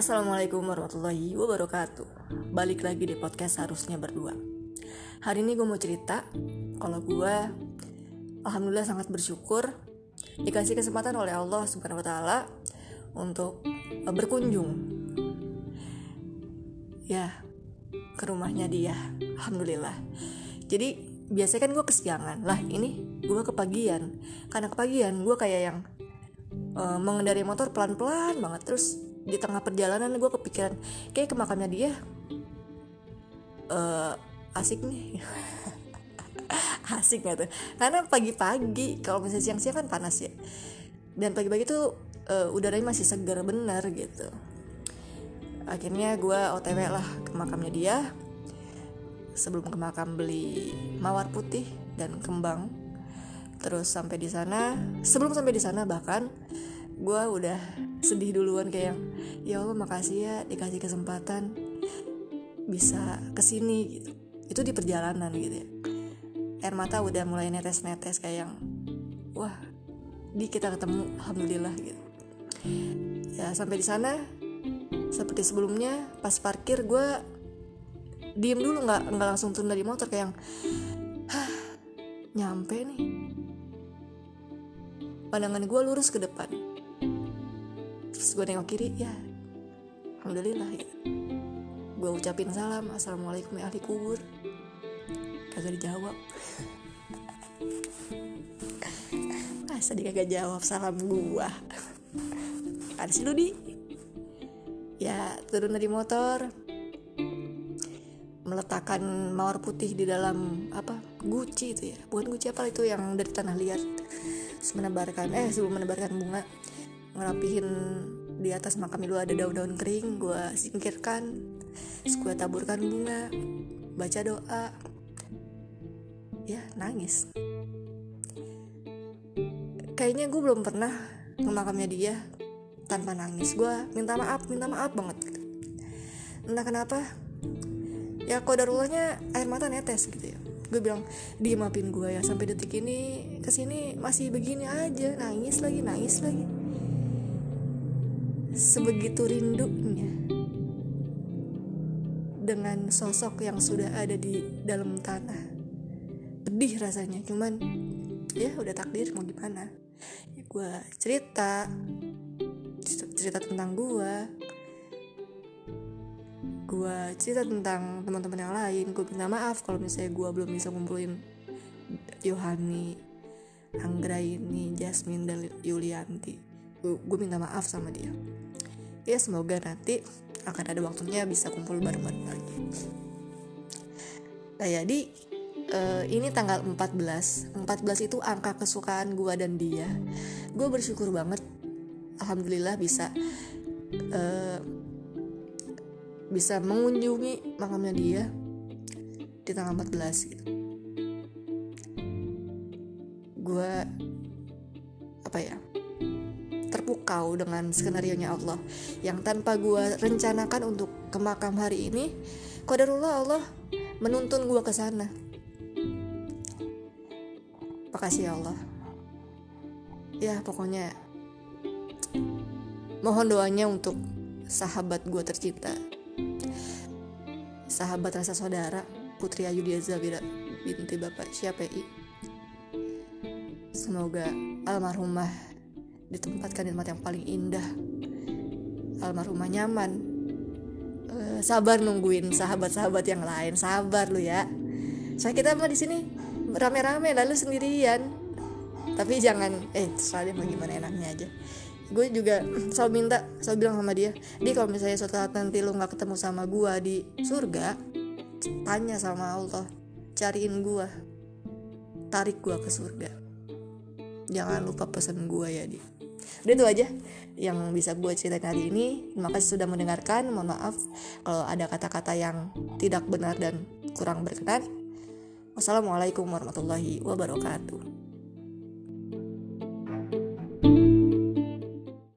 Assalamualaikum warahmatullahi wabarakatuh. Balik lagi di podcast Harusnya Berdua. Hari ini gue mau cerita Kalau gue Alhamdulillah sangat bersyukur Dikasih kesempatan oleh Allah subhanahu wa ta'ala Untuk uh, berkunjung Ya Ke rumahnya dia. Alhamdulillah. Jadi biasanya kan gue kesiangan. Lah ini gue kepagian. Karena kepagian gue kayak yang uh, Mengendari motor pelan-pelan banget. Terus di tengah perjalanan gue kepikiran kayak ke makamnya dia. Uh, asik nih. Asik gak tuh karena pagi-pagi kalau misalnya siang-siang kan panas ya. Dan pagi-pagi tuh uh, udaranya masih segar bener gitu. Akhirnya gue otw lah ke makamnya dia. Sebelum ke makam beli mawar putih dan kembang. Terus sampai di sana sebelum sampai di sana bahkan gue udah sedih duluan kayak ya Allah makasih ya dikasih kesempatan bisa ke sini gitu. Itu di perjalanan gitu ya. Air mata udah mulai netes-netes kayak yang wah di kita ketemu alhamdulillah gitu. Ya sampai di sana seperti sebelumnya pas parkir gue diem dulu nggak nggak langsung turun dari motor kayak yang nyampe nih. Pandangan gue lurus ke depan terus gue nengok kiri ya alhamdulillah ya. Gue ucapin salam assalamualaikum ya ahli kubur. Kagak dijawab. Masa dia kagak jawab salam gue ada sih lu di ya turun dari motor meletakkan mawar putih di dalam apa guci itu ya. Bukan guci apa itu yang dari tanah liat. Menebarkan eh sebelum menebarkan bunga ngerapihin di atas makam itu ada daun-daun kering gue singkirkan gue taburkan bunga baca doa. Ya nangis. Kayaknya gue belum pernah ke makamnya dia tanpa nangis. Gue minta maaf minta maaf banget gitu. Entah kenapa ya kodarullahnya air mata netes gitu ya. Gue bilang dia maafin gue ya sampai detik ini ke sini masih begini aja nangis lagi nangis lagi sebegitu rindunya dengan sosok yang sudah ada di dalam tanah. Pedih rasanya cuman ya udah takdir mau gimana? Ya, gue cerita cerita tentang gue gue cerita tentang teman-teman yang lain gue minta maaf kalau misalnya gue belum bisa ngumpulin Yohani Anggraini Jasmine dan Yulianti gue minta maaf sama dia. Ya semoga nanti akan ada waktunya bisa kumpul bareng-bareng lagi. Nah jadi uh, ini tanggal 14 14 itu angka kesukaan gue dan dia. Gue bersyukur banget alhamdulillah bisa uh, bisa mengunjungi makamnya dia di tanggal 14 gitu terpukau dengan skenario nya Allah yang tanpa gue rencanakan untuk ke makam hari ini kodarullah Allah menuntun gue ke sana. Makasih ya Allah. Ya pokoknya mohon doanya untuk sahabat gue tercinta sahabat rasa saudara Putri Ayu Zabira binti Bapak Syafi'i semoga almarhumah ditempatkan di tempat yang paling indah. Almarhumah nyaman. Uh, sabar nungguin sahabat-sahabat yang lain. Sabar lu ya. Saya kita mah di sini rame-rame lalu sendirian. Tapi jangan eh mau gimana enaknya aja. Gue juga selalu minta selalu bilang sama dia di kalau misalnya suatu saat nanti lu nggak ketemu sama gue di surga tanya sama Allah cariin gue tarik gue ke surga. Jangan lupa pesan gue ya di udah itu aja yang bisa gue ceritain hari ini. Terima kasih sudah mendengarkan. Mohon maaf kalau ada kata-kata yang tidak benar dan kurang berkenan. Wassalamualaikum warahmatullahi wabarakatuh